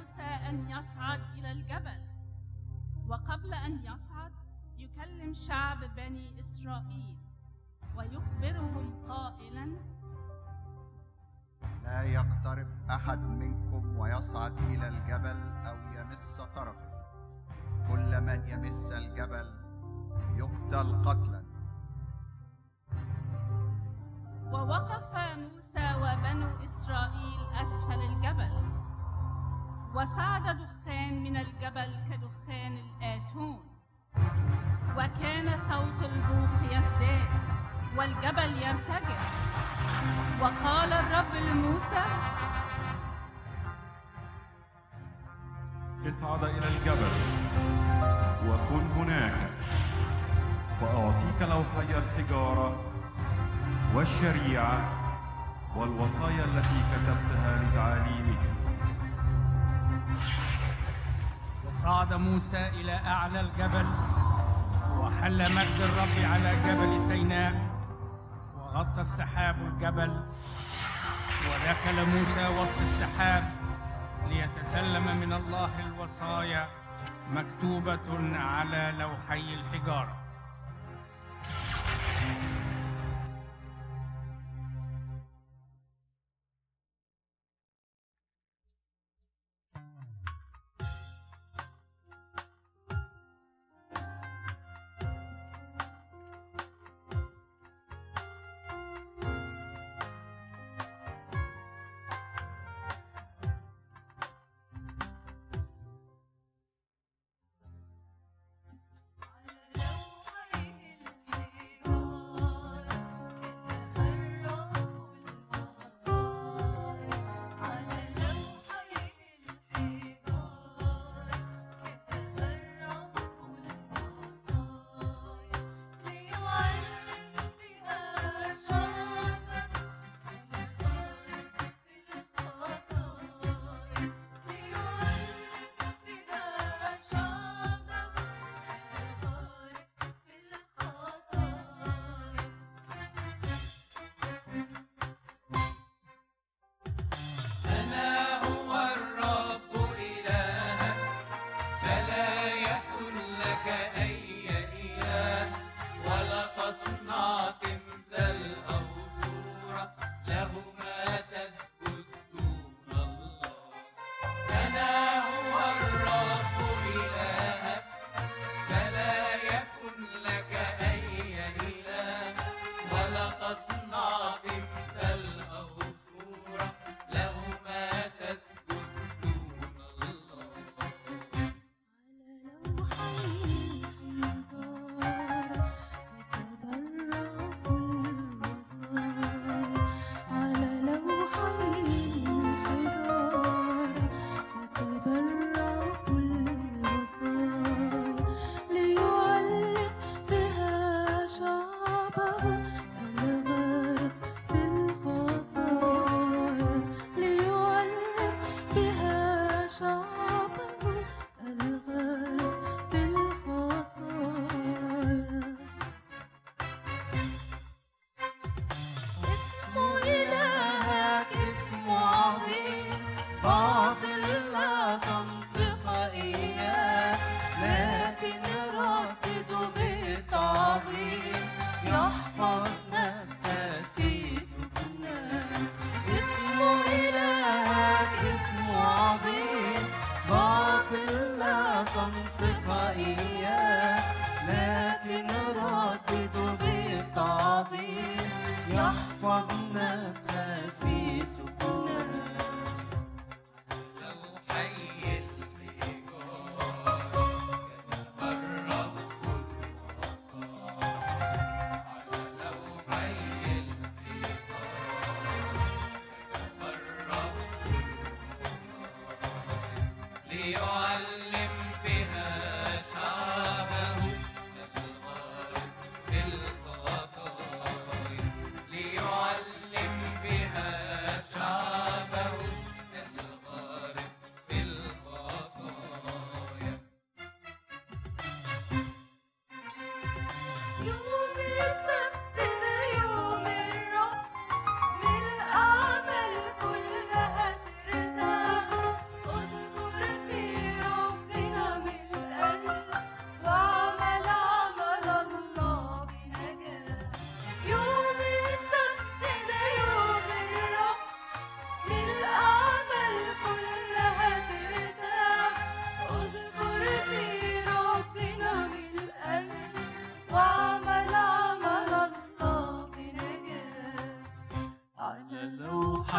موسى أن يصعد إلى الجبل وقبل أن يصعد يكلم شعب بني إسرائيل ويخبرهم قائلا لا يقترب أحد منكم ويصعد إلى الجبل أو يمس طرفه. كل من يمس الجبل يقتل قتلا. ووقف موسى وبنو إسرائيل أسفل الجبل. وصعد دخان من الجبل كدخان الآتون. وكان صوت البوق يزداد والجبل يرتجع. وقال الرب لموسى اصعد إلى الجبل وكن هناك فأعطيك لوحي الحجارة والشريعة والوصايا التي كتبتها لتعاليمهم وصعد موسى إلى أعلى الجبل وحل مجد الرب على جبل سيناء وغطى السحاب الجبل ودخل موسى وسط السحاب ليتسلم من الله الوصايا مكتوبة على لوحي الحجارة. إياه لكن ردد بالتعظيم يحفظ نفسك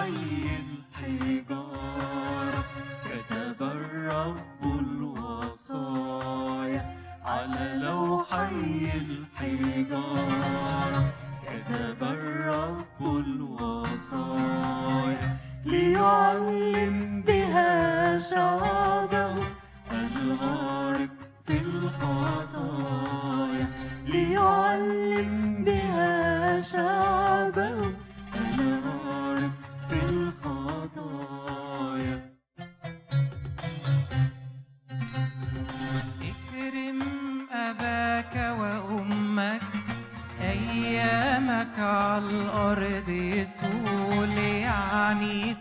لوحي الحجارة كتب الرب الوصايا على لوحي الحجارة. كتب الرب الوصايا ليعلم بها شعبه الغارق في الخطايا ليعلم بها شعبه الأرض طول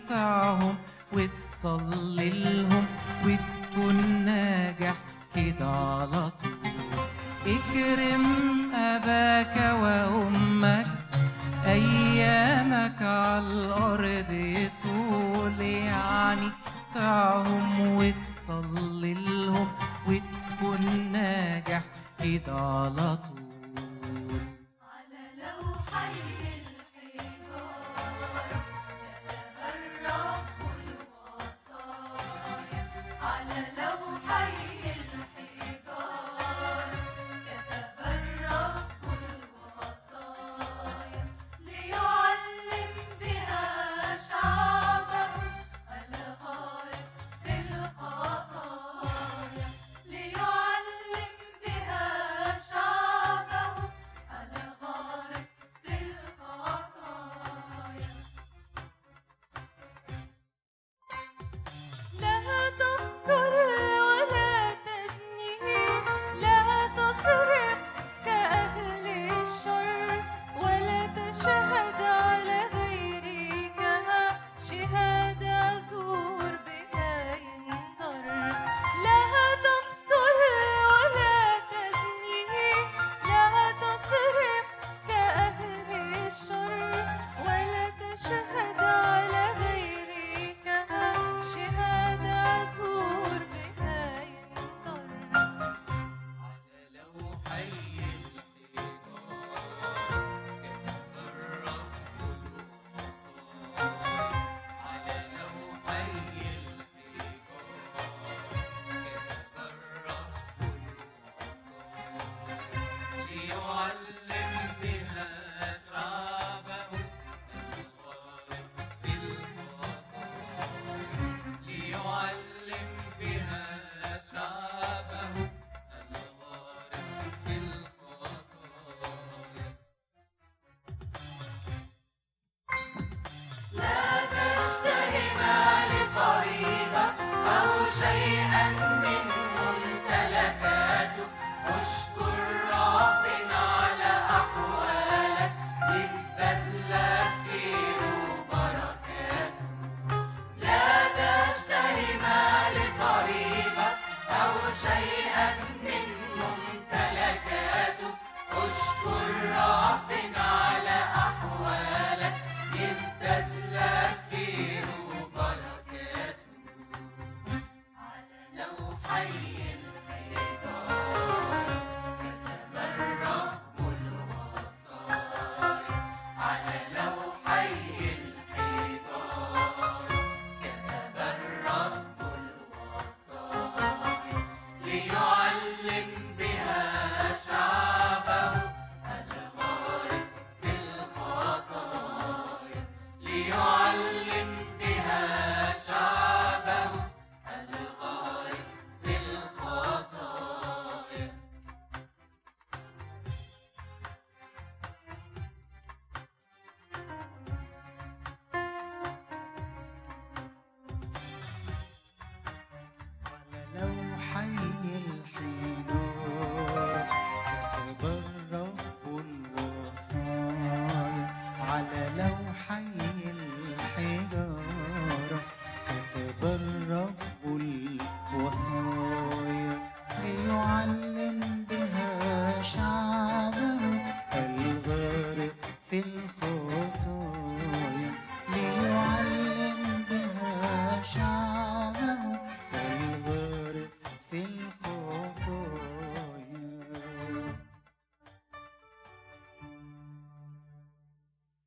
طعهم وتصلي لهم وتكون ناجح كده على طول. اكرم أباك وأمك أيامك على